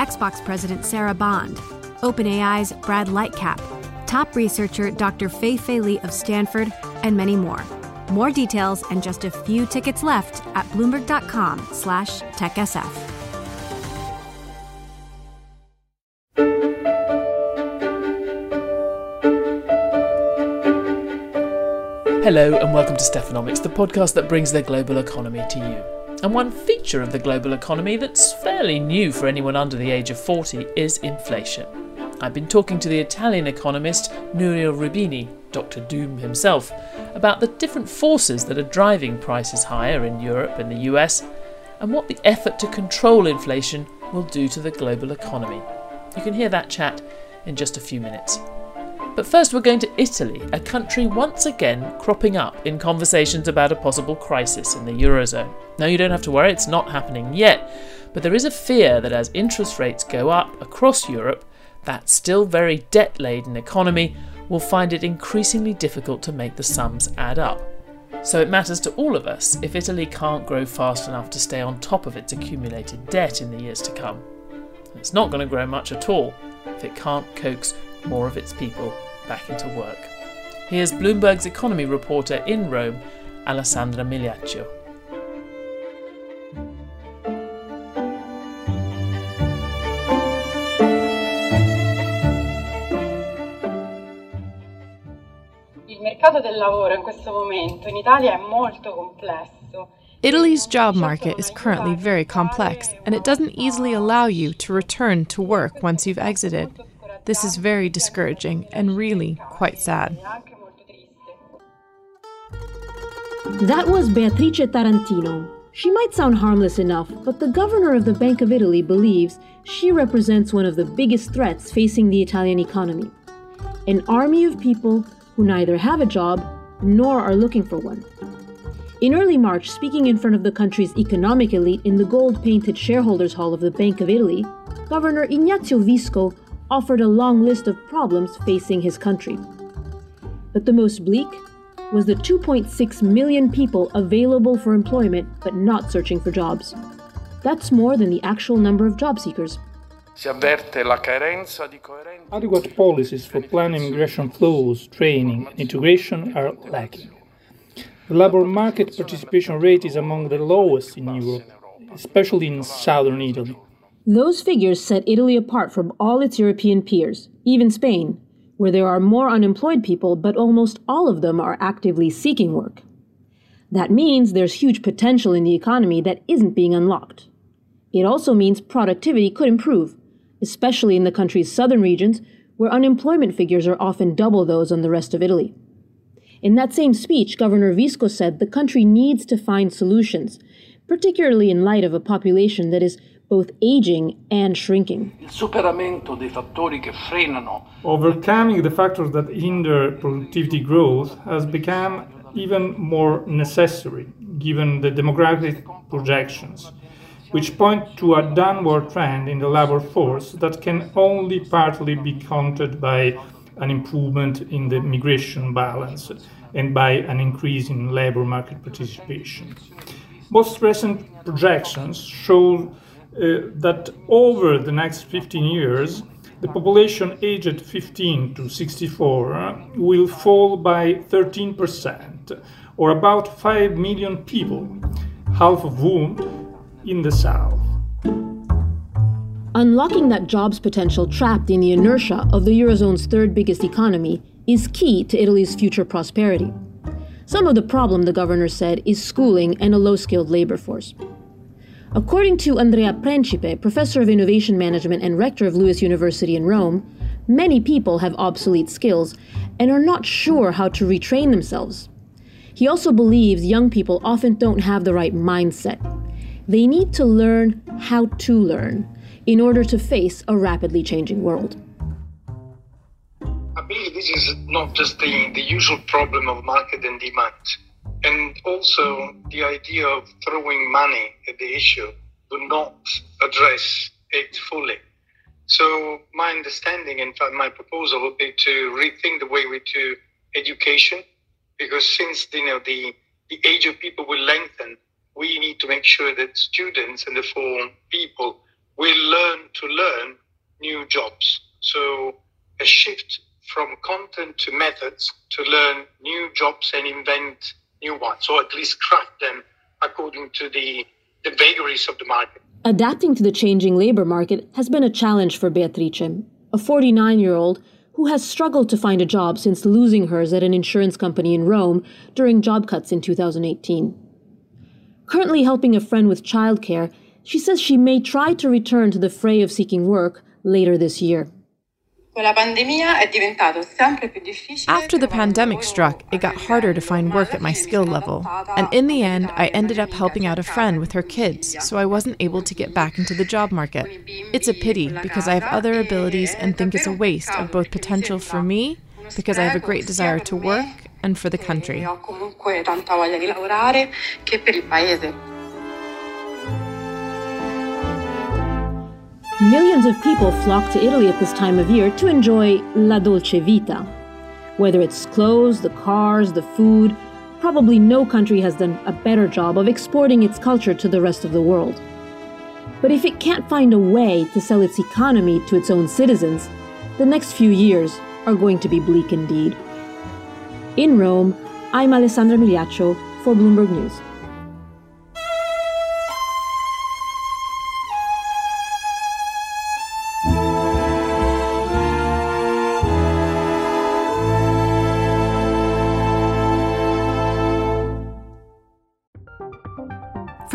Xbox President Sarah Bond, OpenAI's Brad Lightcap, top researcher Dr. Fei Fei Li of Stanford, and many more. More details and just a few tickets left at bloomberg.com slash techsf. Hello and welcome to Stephanomics, the podcast that brings the global economy to you. And one feature of the global economy that's fairly new for anyone under the age of 40 is inflation. I've been talking to the Italian economist Nouriel Roubini, Dr. Doom himself, about the different forces that are driving prices higher in Europe and the US, and what the effort to control inflation will do to the global economy. You can hear that chat in just a few minutes. But first, we're going to Italy, a country once again cropping up in conversations about a possible crisis in the Eurozone. Now, you don't have to worry, it's not happening yet, but there is a fear that as interest rates go up across Europe, that still very debt laden economy will find it increasingly difficult to make the sums add up. So it matters to all of us if Italy can't grow fast enough to stay on top of its accumulated debt in the years to come. It's not going to grow much at all if it can't coax more of its people back into work. Here's Bloomberg's economy reporter in Rome, Alessandra Migliaccio. mercato del lavoro in questo momento in Italia è molto complesso. Italy's job market is currently very complex, and it doesn't easily allow you to return to work once you've exited. This is very discouraging and really quite sad. That was Beatrice Tarantino. She might sound harmless enough, but the governor of the Bank of Italy believes she represents one of the biggest threats facing the Italian economy. An army of people who neither have a job nor are looking for one. In early March, speaking in front of the country's economic elite in the gold painted shareholders' hall of the Bank of Italy, Governor Ignazio Visco offered a long list of problems facing his country. But the most bleak was the 2.6 million people available for employment but not searching for jobs. That's more than the actual number of job seekers. Adequate policies for planning immigration flows, training, and integration are lacking. The labor market participation rate is among the lowest in Europe, especially in southern Italy. Those figures set Italy apart from all its European peers, even Spain, where there are more unemployed people, but almost all of them are actively seeking work. That means there's huge potential in the economy that isn't being unlocked. It also means productivity could improve, especially in the country's southern regions, where unemployment figures are often double those on the rest of Italy. In that same speech, Governor Visco said the country needs to find solutions, particularly in light of a population that is both aging and shrinking. Overcoming the factors that hinder productivity growth has become even more necessary given the demographic projections which point to a downward trend in the labor force that can only partly be countered by an improvement in the migration balance and by an increase in labor market participation. Most recent projections show Uh, that over the next 15 years, the population aged 15 to 64 will fall by 13%, or about 5 million people, half of whom in the South. Unlocking that jobs potential trapped in the inertia of the Eurozone's third biggest economy is key to Italy's future prosperity. Some of the problem, the governor said, is schooling and a low skilled labor force. According to Andrea Principe, professor of innovation management and rector of LUISS University in Rome, many people have obsolete skills and are not sure how to retrain themselves. He also believes young people often don't have the right mindset they need to learn how to learn. in order to face a rapidly changing world. I believe this is not just the, the usual problem of market and demand. And also, the idea of throwing money at the issue do not address it fully. So, my understanding, in fact, my proposal would be to rethink the way we do education, because since you know the the age of people will lengthen, we need to make sure that students and the therefore people will learn to learn new jobs. So, a shift from content to methods to learn new jobs and invent new ones, or at least craft them according to the, the vagaries of the market. Adapting to the changing labor market has been a challenge for Beatrice, a 49 year old who has struggled to find a job since losing hers at an insurance company in Rome during job cuts in 2018. Currently helping a friend with childcare, she says she may try to return to the fray of seeking work later this year. After the pandemic struck, it got harder to find work at my skill level. And in the end, I ended up helping out a friend with her kids, so I wasn't able to get back into the job market. It's a pity because I have other abilities and think it's a waste of both potential for me, because I have a great desire to work, and for the country. Millions of people flock to Italy at this time of year to enjoy la dolce vita. Whether it's clothes, the cars, the food, probably no country has done a better job of exporting its culture to the rest of the world. But if it can't find a way to sell its economy to its own citizens, the next few years are going to be bleak indeed. In Rome, I'm Alessandra Migliaccio for Bloomberg News.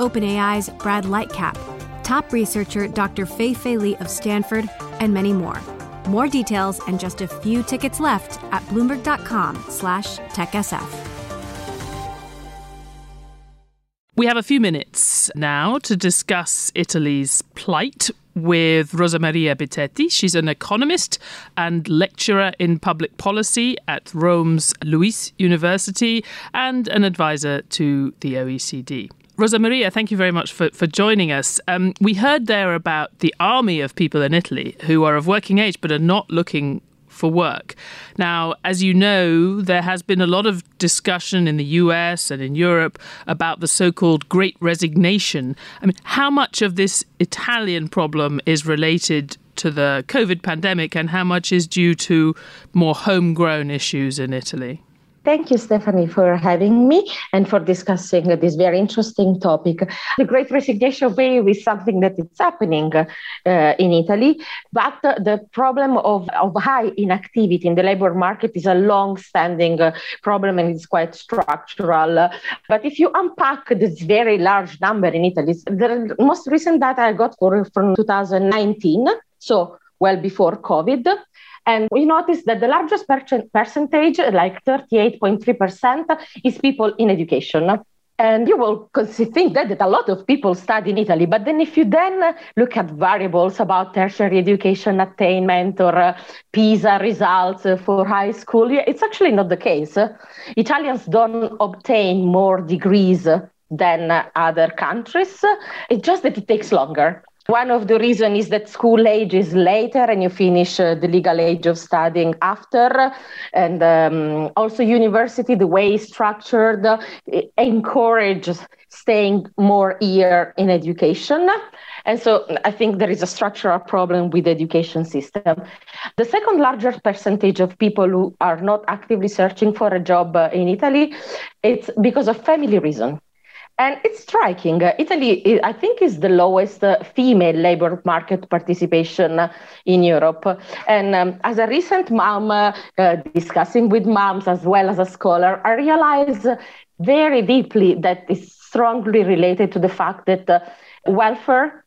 OpenAI's Brad Lightcap, top researcher Dr. Fei Fei Li of Stanford, and many more. More details and just a few tickets left at bloomberg.com slash techsf. We have a few minutes now to discuss Italy's plight with Rosamaria Bitetti. She's an economist and lecturer in public policy at Rome's LUISS University and an advisor to the OECD. Rosamaria, thank you very much for, for joining us. Um, we heard there about the army of people in Italy who are of working age but are not looking for work. Now, as you know, there has been a lot of discussion in the US and in Europe about the so called Great Resignation. I mean, how much of this Italian problem is related to the COVID pandemic and how much is due to more homegrown issues in Italy? Thank you, Stephanie, for having me and for discussing this very interesting topic. The Great Resignation Wave is something that is happening uh, in Italy, but the problem of, of high inactivity in the labor market is a long-standing uh, problem and it's quite structural. But if you unpack this very large number in Italy, the most recent data I got for, from 2019, so well before COVID, and we noticed that the largest percentage, like 38.3%, is people in education. And you will think that, that a lot of people study in Italy. But then, if you then look at variables about tertiary education attainment or uh, PISA results for high school, it's actually not the case. Italians don't obtain more degrees than other countries. It's just that it takes longer. One of the reasons is that school age is later and you finish uh, the legal age of studying after. And um, also, university, the way structured, uh, encourages staying more year in education. And so I think there is a structural problem with the education system. The second largest percentage of people who are not actively searching for a job uh, in Italy, it's because of family reason. And it's striking. Uh, Italy, I think, is the lowest uh, female labor market participation uh, in Europe. And um, as a recent mom, uh, uh, discussing with moms as well as a scholar, I realize very deeply that it's strongly related to the fact that welfare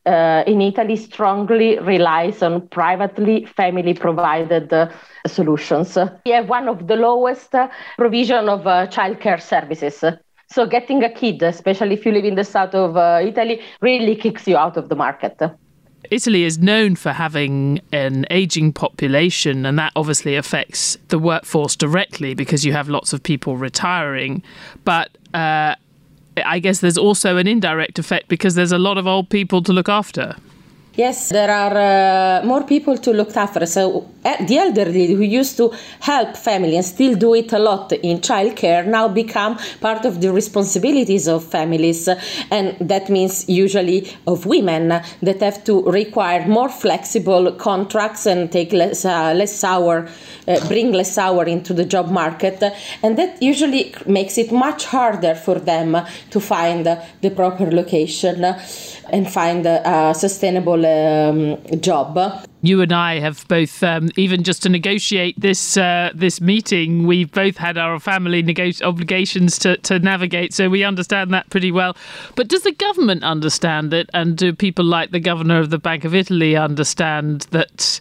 in Italy strongly relies on privately family provided solutions. We have one of the lowest provision of childcare services so getting a kid, especially if you live in the south of uh, Italy, really kicks you out of the market. Italy is known for having an aging population, and that obviously affects the workforce directly because you have lots of people retiring. But uh, I guess there's also an indirect effect because there's a lot of old people to look after. Yes, there are uh, more people to look after. So uh, the elderly who used to help family and still do it a lot in childcare now become part of the responsibilities of families, and that means usually of women that have to require more flexible contracts and take less uh, less hour, uh, bring less hour into the job market, and that usually makes it much harder for them to find the proper location and find a sustainable um, job. You and I have both, um, even just to negotiate this uh, this meeting, we've both had our family nego- obligations to, to navigate, so we understand that pretty well. But does the government understand it, and do people like the governor of the Bank of Italy understand that?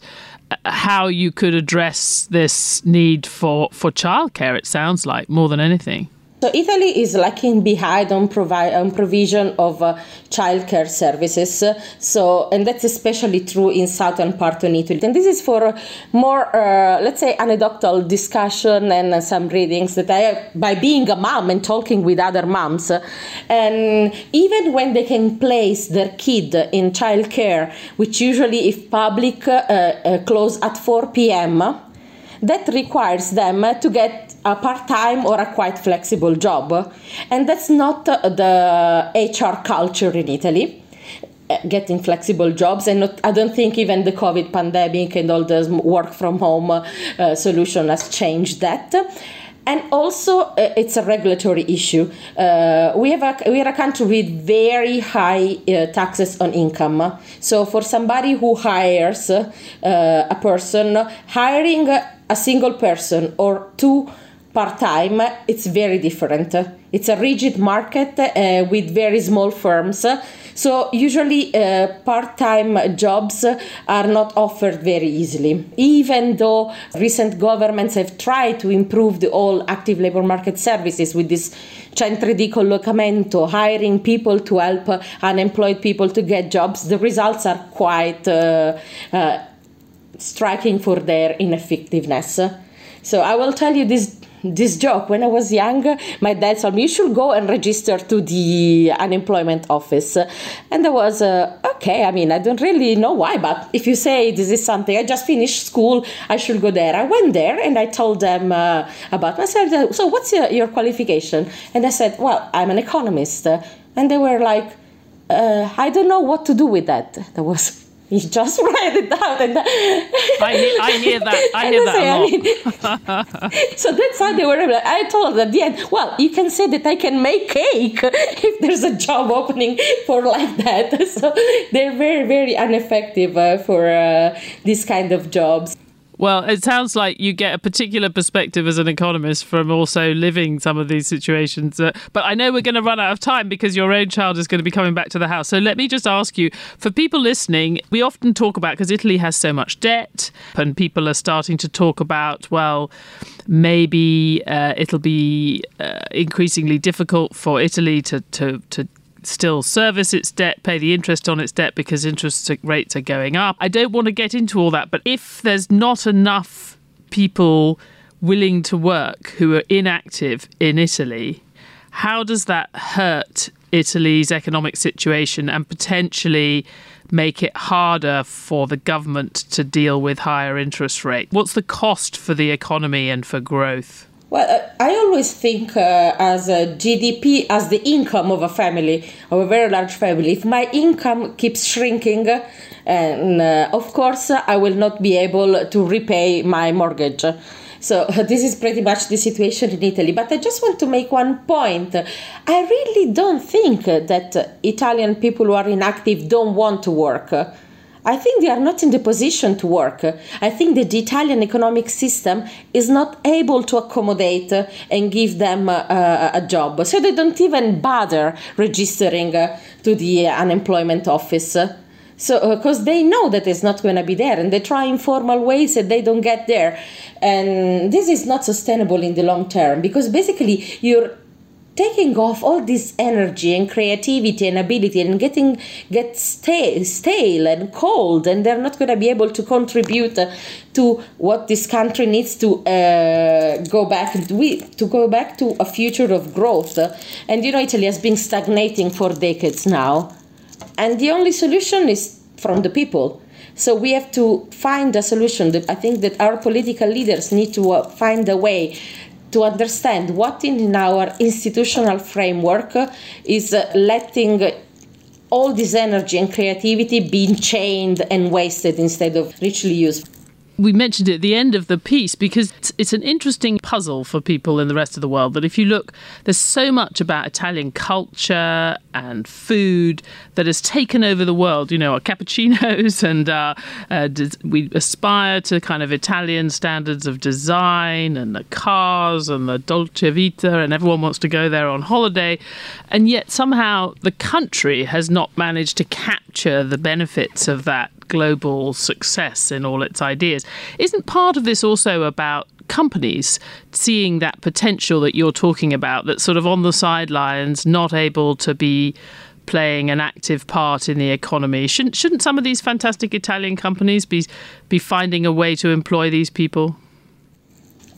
Uh, how you could address this need for, for childcare, it sounds like, more than anything. So Italy is lagging behind on, provi- on provision of uh, childcare services. So and that's especially true in southern part of Italy. And this is for more, uh, let's say, anecdotal discussion and uh, some readings that I have by being a mom and talking with other moms. And even when they can place their kid in childcare, which usually, if public, uh, uh, close at 4 p.m that requires them to get a part-time or a quite flexible job and that's not the hr culture in italy uh, getting flexible jobs and not, i don't think even the covid pandemic and all the work from home uh, solution has changed that and also uh, it's a regulatory issue. Uh, we have a we are a country with very high uh, taxes on income. So for somebody who hires uh, a person, hiring a single person or two part time, it's very different. It's a rigid market uh, with very small firms. So, usually, uh, part time jobs are not offered very easily. Even though recent governments have tried to improve the all active labor market services with this centri di collocamento, hiring people to help unemployed people to get jobs, the results are quite uh, uh striking for their ineffectiveness. So I will tell you this this joke. When I was young, my dad told me you should go and register to the unemployment office, and I was uh, okay. I mean, I don't really know why, but if you say this is something, I just finished school, I should go there. I went there and I told them uh, about myself. So, what's your, your qualification? And I said, well, I'm an economist, and they were like, uh, I don't know what to do with that. That was you just write it down and I, hear, I hear that. I hear that a lot. I mean, so that's how they were I told at the end well you can say that I can make cake if there's a job opening for like that. So they're very very ineffective uh, for uh, this kind of jobs well, it sounds like you get a particular perspective as an economist from also living some of these situations. Uh, but I know we're going to run out of time because your own child is going to be coming back to the house. So let me just ask you for people listening, we often talk about because Italy has so much debt, and people are starting to talk about, well, maybe uh, it'll be uh, increasingly difficult for Italy to, to, to still service its debt, pay the interest on its debt because interest rates are going up. I don't want to get into all that, but if there's not enough people willing to work who are inactive in Italy, how does that hurt Italy's economic situation and potentially make it harder for the government to deal with higher interest rates? What's the cost for the economy and for growth? Well, uh, I always think uh, as a GDP, as the income of a family, of a very large family. If my income keeps shrinking, and uh, of course, I will not be able to repay my mortgage. So this is pretty much the situation in Italy. But I just want to make one point. I really don't think that Italian people who are inactive don't want to work. I think they are not in the position to work. I think that the Italian economic system is not able to accommodate and give them a, a job. So they don't even bother registering to the unemployment office. So, because uh, they know that it's not going to be there, and they try informal ways and they don't get there, and this is not sustainable in the long term because basically you're taking off all this energy and creativity and ability and getting get stale, stale and cold and they're not going to be able to contribute to what this country needs to uh, go back to go back to a future of growth. And you know Italy has been stagnating for decades now. And the only solution is from the people. So we have to find a solution i think that our political leaders need to uh, find a way to understand what in our institutional framework is letting all this energy and creativity being chained and wasted instead of richly used we mentioned it at the end of the piece because it's, it's, an interesting puzzle for people in the rest of the world. That if you look, there's so much about Italian culture and food that has taken over the world. You know, our cappuccinos, and uh, uh, we aspire to kind of Italian standards of design and the cars and the dolce vita, and everyone wants to go there on holiday. And yet somehow the country has not managed to capture the benefits of that global success in all its ideas. Isn't part of this also about companies seeing that potential that you're talking about, that's sort of on the sidelines, not able to be playing an active part in the economy? Shouldn't shouldn't some of these fantastic Italian companies be be finding a way to employ these people?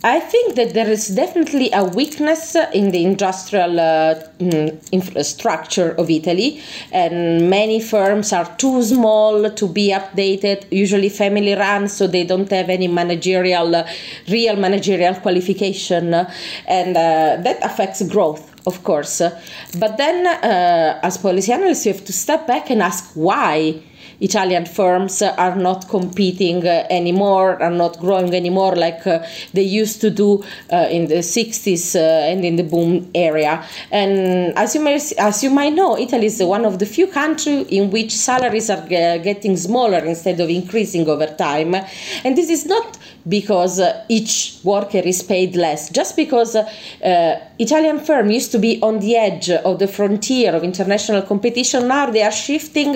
I think that there is definitely a weakness in the industrial uh, mm, infrastructure of Italy, and many firms are too small to be updated, usually family run, so they don't have any managerial, uh, real managerial qualification, and uh, that affects growth of course. But then, uh, as policy analysts, you have to step back and ask why Italian firms are not competing uh, anymore, are not growing anymore like uh, they used to do uh, in the 60s and in the boom area. And as you may as you might know, Italy is one of the few countries in which salaries are getting smaller instead of increasing over time. And this is not because uh, each worker is paid less, just because uh, Italian firm used to be on the edge of the frontier of international competition. Now they are shifting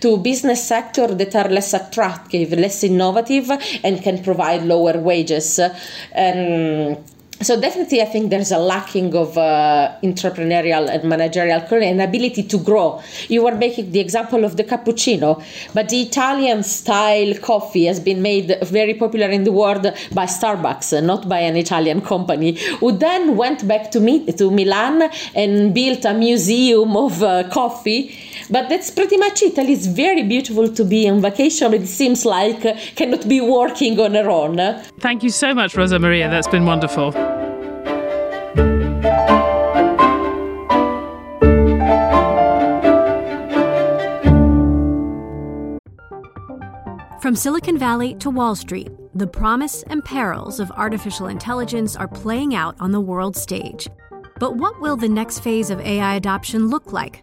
to business sector that are less attractive, less innovative, and can provide lower wages. Um, so definitely i think there's a lacking of uh, entrepreneurial and managerial and ability to grow. You were making the example of the cappuccino but the italian style coffee has been made very popular in the world by starbucks not by an italian company who then went back to, me, to milan and built a museum of uh, coffee but that's pretty much it. It's very beautiful to be on vacation, but it seems like cannot be working on her own. Thank you so much, Rosamaria. That's been wonderful. From Silicon Valley to Wall Street, the promise and perils of artificial intelligence are playing out on the world stage. But what will the next phase of AI adoption look like?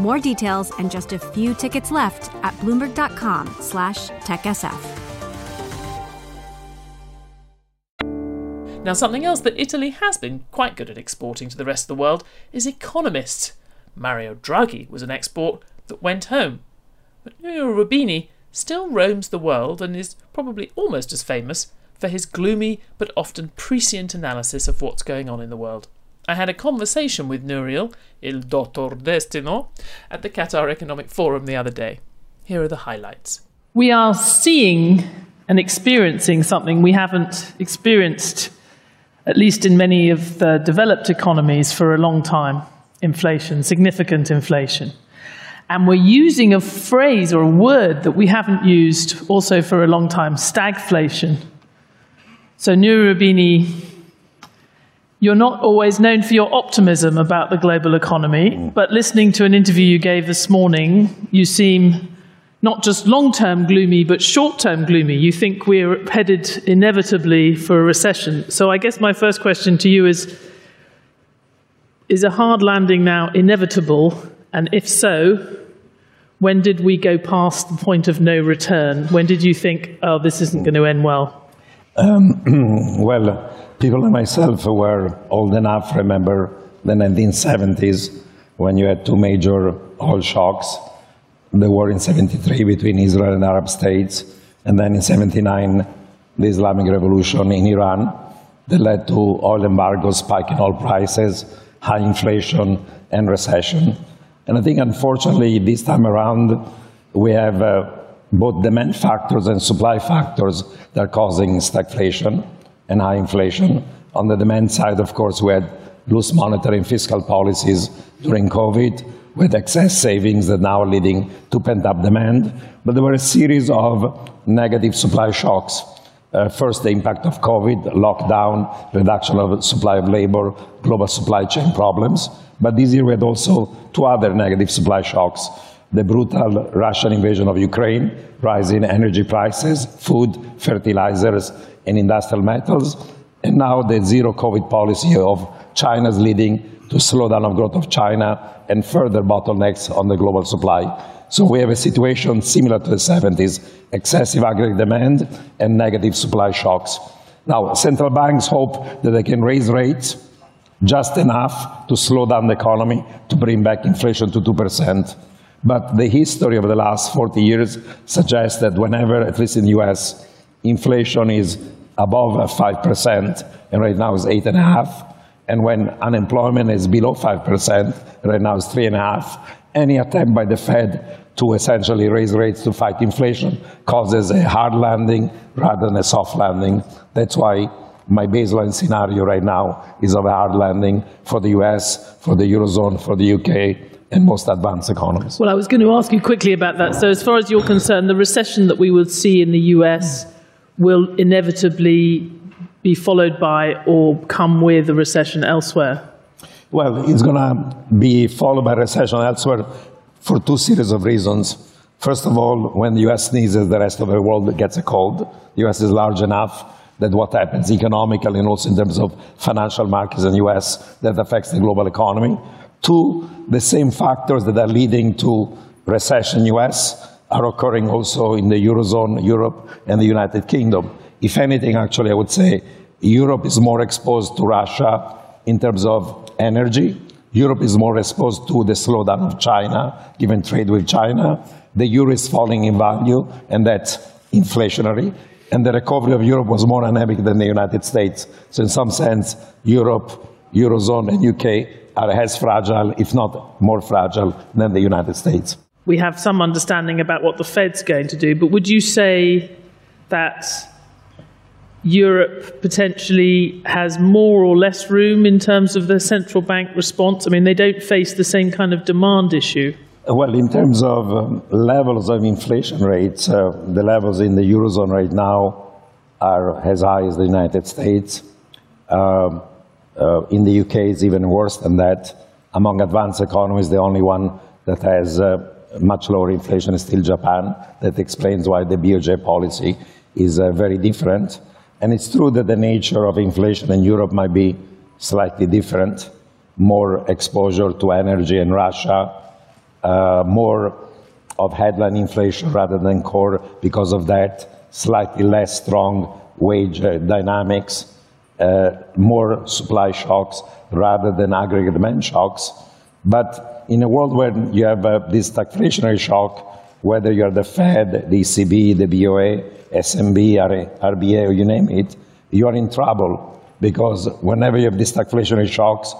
More details and just a few tickets left at bloomberg.com slash techsf. Now, something else that Italy has been quite good at exporting to the rest of the world is economists. Mario Draghi was an export that went home. But Nouriel Roubini still roams the world and is probably almost as famous for his gloomy but often prescient analysis of what's going on in the world. I had a conversation with Nouriel, Il Dottor Destino, at the Qatar Economic Forum the other day. Here are the highlights. We are seeing and experiencing something we haven't experienced, at least in many of the developed economies, for a long time. inflation, significant inflation. And we're using a phrase or a word that we haven't used also for a long time stagflation. So, Nouriel Nurabini, you're not always known for your optimism about the global economy, mm. but listening to an interview you gave this morning, you seem not just long term gloomy, but short term gloomy. You think we're headed inevitably for a recession. So, I guess my first question to you is Is a hard landing now inevitable? And if so, when did we go past the point of no return? When did you think, oh, this isn't mm. going to end well? Um, well, people like myself were old enough to remember the 1970s when you had two major oil shocks the war in 73 between Israel and Arab states, and then in 79, the Islamic Revolution in Iran that led to oil embargoes, spike in oil prices, high inflation, and recession. And I think, unfortunately, this time around, we have uh, both demand factors and supply factors that are causing stagflation and high inflation. On the demand side, of course, we had loose monetary and fiscal policies during COVID with excess savings that now are leading to pent-up demand. But there were a series of negative supply shocks. Uh, first, the impact of COVID, lockdown, reduction of supply of labor, global supply chain problems. But this year we had also two other negative supply shocks. The brutal Russian invasion of Ukraine, rising energy prices, food, fertilizers, and industrial metals, and now the zero COVID policy of China's leading to slowdown of growth of China and further bottlenecks on the global supply. So we have a situation similar to the 70s, excessive aggregate demand and negative supply shocks. Now, central banks hope that they can raise rates just enough to slow down the economy, to bring back inflation to 2%. But the history of the last 40 years suggests that whenever, at least in the US, inflation is above 5%, and right now is 8.5, and when unemployment is below 5%, right now it's 3.5, any attempt by the Fed to essentially raise rates to fight inflation causes a hard landing rather than a soft landing. That's why my baseline scenario right now is of a hard landing for the US, for the Eurozone, for the UK, and most advanced economies. Well, I was going to ask you quickly about that. So, as far as you're concerned, the recession that we will see in the US will inevitably be followed by or come with a recession elsewhere? Well, it's going to be followed by recession elsewhere for two series of reasons. First of all, when the US sneezes, the rest of the world gets a cold. The US is large enough that what happens economically and also in terms of financial markets in the US that affects the global economy. Two, the same factors that are leading to recession in the US are occurring also in the Eurozone, Europe, and the United Kingdom. If anything, actually, I would say Europe is more exposed to Russia in terms of energy. Europe is more exposed to the slowdown of China, given trade with China. The euro is falling in value, and that's inflationary. And the recovery of Europe was more anemic than the United States. So, in some sense, Europe, Eurozone, and UK are as fragile, if not more fragile, than the United States. We have some understanding about what the Fed's going to do, but would you say that Europe potentially has more or less room in terms of the central bank response? I mean, they don't face the same kind of demand issue. Well, in terms of um, levels of inflation rates, uh, the levels in the Eurozone right now are as high as the United States. Uh, uh, in the UK, it's even worse than that. Among advanced economies, the only one that has uh, much lower inflation is still Japan. That explains why the BOJ policy is uh, very different. And it's true that the nature of inflation in Europe might be slightly different, more exposure to energy in Russia, uh, more of headline inflation rather than core because of that, slightly less strong wage uh, dynamics, more supply shocks rather than aggregate demand shocks. But in a world where you have uh, this stagflationary shock, whether you're the Fed, the ECB, the BOE, SNB, RBA, or you name it, you are in trouble because whenever you have these stagflationary shocks,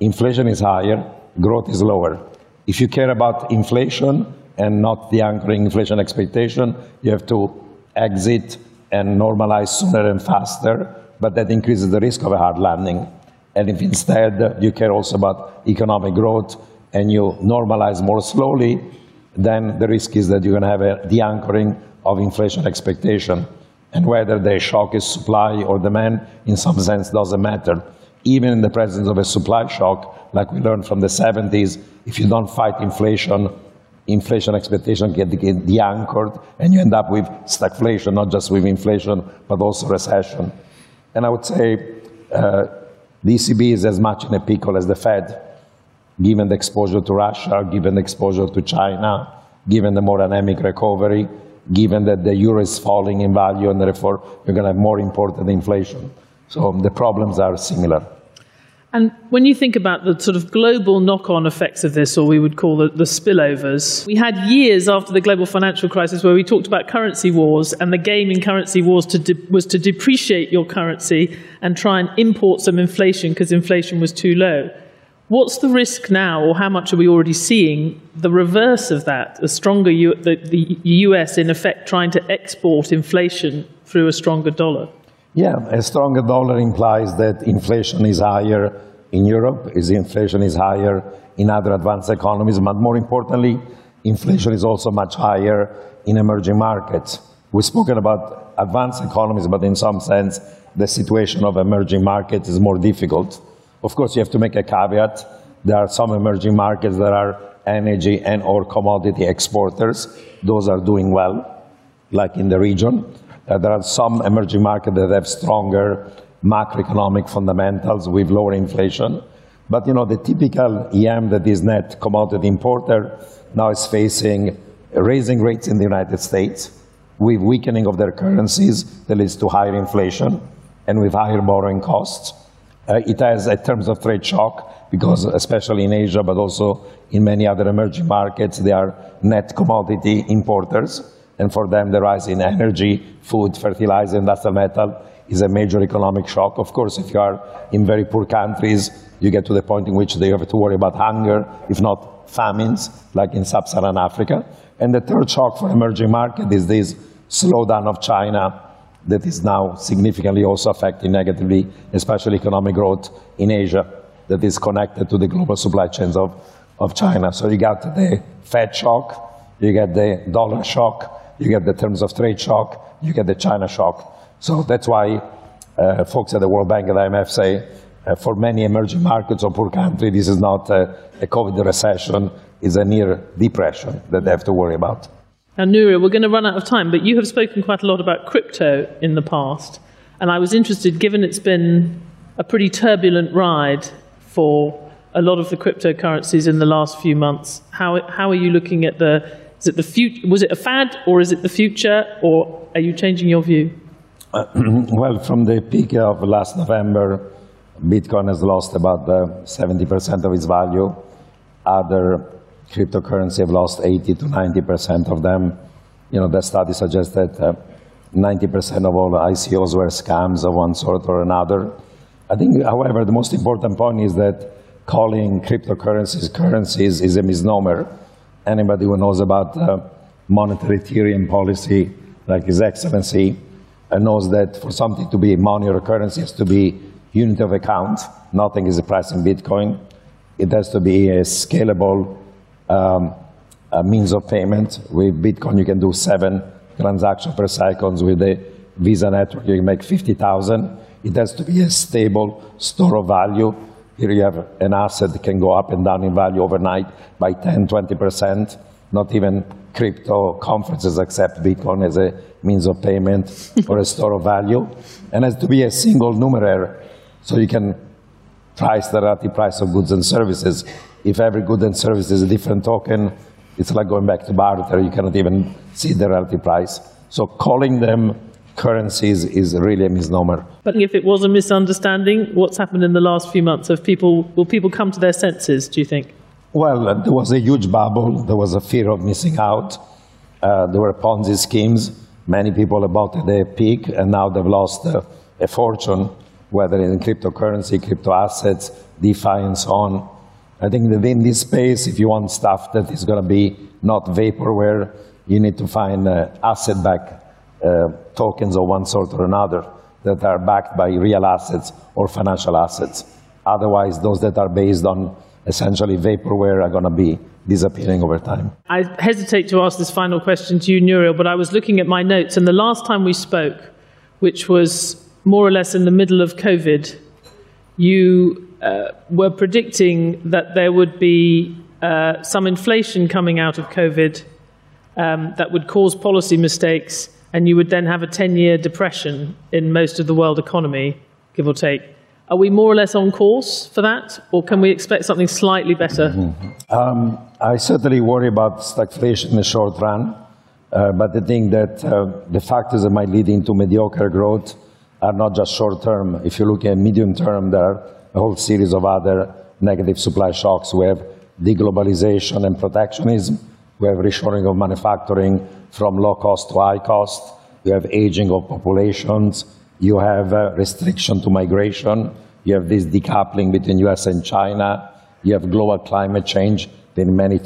inflation is higher, growth is lower. If you care about inflation and not the anchoring inflation expectation, you have to exit and normalize sooner and faster, but that increases the risk of a hard landing. And if instead you care also about economic growth and you normalize more slowly, then the risk is that you're going to have a de-anchoring of inflation expectation. And whether the shock is supply or demand, in some sense, doesn't matter. Even in the presence of a supply shock, like we learned from the 70s, if you don't fight inflation, inflation expectation get, de-anchored, and you end up with stagflation, not just with inflation, but also recession. And I would say uh, the ECB is as much in a pickle as the Fed, given the exposure to Russia, given the exposure to China, given the more dynamic recovery, given that the euro is falling in value and therefore you're going to have more imported inflation. So the problems are similar. And when you think about the sort of global knock on effects of this, or we would call it the spillovers, we had years after the global financial crisis where we talked about currency wars, and the game in currency wars to de- was to depreciate your currency and try and import some inflation because inflation was too low. What's the risk now, or how much are we already seeing the reverse of that? A stronger U- the, the US, in effect, trying to export inflation through a stronger dollar? Yeah, a stronger dollar implies that inflation is higher in Europe, is inflation is higher in other advanced economies, but more importantly, inflation is also much higher in emerging markets. We've spoken about advanced economies, but in some sense, the situation of emerging markets is more difficult. Of course, you have to make a caveat. There are some emerging markets that are energy and or commodity exporters. Those are doing well, like in the region. Uh, there are some emerging markets that have stronger macroeconomic fundamentals with lower inflation. But you know, the typical EM that is net commodity importer now is facing raising rates in the United States with weakening of their currencies that leads to higher inflation and with higher borrowing costs. Uh, it has a terms of trade shock because especially in Asia, but also in many other emerging markets, they are net commodity importers. And for them, the rise in energy, food, fertilizer, industrial metal is a major economic shock. Of course, if you are in very poor countries, you get to the point in which they have to worry about hunger, if not famines, like in sub-Saharan Africa. And the third shock for emerging market is this slowdown of China that is now significantly also affecting negatively, especially economic growth in Asia, that is connected to the global supply chains of, of China. So you got the Fed shock, you get the dollar shock, you get the terms of trade shock, you get the China shock. So that's why uh, folks at the World Bank and IMF say uh, for many emerging markets or poor countries, this is not a, a COVID recession, it's a near depression that they have to worry about. Now, Nouriel, we're going to run out of time, but you have spoken quite a lot about crypto in the past. And I was interested, given it's been a pretty turbulent ride for a lot of the cryptocurrencies in the last few months, how, how are you looking at the, is it the was it a fad or is it the future, or are you changing your view? Uh, well, from the peak of last November, Bitcoin has lost about 70% uh, of its value. Other cryptocurrency have lost 80 to 90% of them. You know, the study suggests that 90% uh, of all ICOs were scams of one sort or another. I think, however, the most important point is that calling cryptocurrencies currencies is a misnomer. Anybody who knows about uh, monetary theory and policy, like His Excellency, uh, knows that for something to be money or currency, it has to be unit of account. Nothing is a price in Bitcoin. It has to be a scalable um, a means of payment. With Bitcoin, you can do seven transactions per second. With the Visa network, you can make 50,000. It has to be a stable store of value. Here you have an asset that can go up and down in value overnight by 10, 20%. Not even crypto conferences accept Bitcoin as a means of payment or a store of value. And has to be a single numeraire, so you can price the relative price of goods and services if every good and service is a different token, it's like going back to barter. You cannot even see the relative price. So calling them currencies is really a misnomer. But if it was a misunderstanding, what's happened in the last few months? Have people, will people come to their senses, do you think? Well, uh, there was a huge bubble. There was a fear of missing out. Uh, there were Ponzi schemes. Many people bought at their peak, and now they've lost uh, a fortune, whether in cryptocurrency, crypto assets, DeFi, and so on. I think that in this space, if you want stuff that is going to be not vaporware, you need to find uh, asset-backed tokens of one sort or another that are backed by real assets or financial assets. Otherwise, those that are based on essentially vaporware are going to be disappearing over time. I hesitate to ask this final question to you, Nouriel, but I was looking at my notes, and the last time we spoke, which was more or less in the middle of COVID, you uh, were predicting that there would be uh, some inflation coming out of COVID um, that would cause policy mistakes, and you would then have a 10 year depression in most of the world economy, give or take. Are we more or less on course for that, or can we expect something slightly better? Mm-hmm. Um, I certainly worry about stagflation in the short run, uh, but I think that uh, the factors that might lead into mediocre growth are not just short term. If you look at medium term, there are a whole series of other negative supply shocks. We have deglobalization and protectionism. We have reshoring of manufacturing from low cost to high cost. You have aging of populations. You have uh, restriction to migration. You have this decoupling between US and China. You have global climate change in many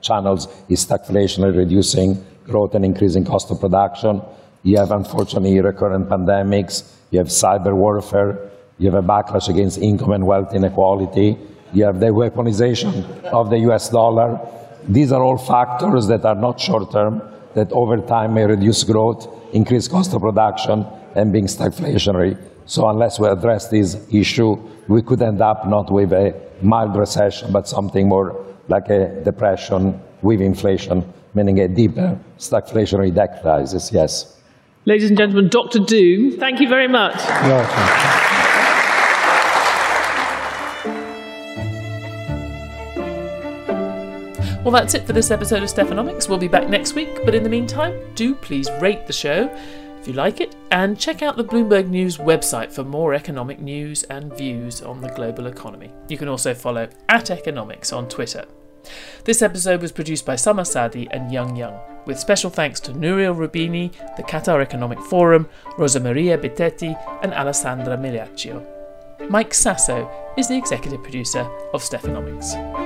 channels is stagflation reducing growth and increasing cost of production. You have, unfortunately, recurrent pandemics. You have cyber warfare. You have a backlash against income and wealth inequality. You have the weaponization of the US dollar. These are all factors that are not short term, that over time may reduce growth, increase cost of production, and being stagflationary. So unless we address this issue, we could end up not with a mild recession, but something more like a depression with inflation, meaning a deeper stagflationary debt crisis, yes. Ladies and gentlemen, Dr. Doom, thank you very much. Well, that's it for this episode of Stephanomics. We'll be back next week, but in the meantime, do please rate the show if you like it and check out the Bloomberg News website for more economic news and views on the global economy. You can also follow at Economics on Twitter. This episode was produced by Summer Saadi and Young Young, with special thanks to Nouriel Roubini, the Qatar Economic Forum, Rosamaria Bitetti, and Alessandra Migliaccio. Mike Sasso is the executive producer of Stephanomics.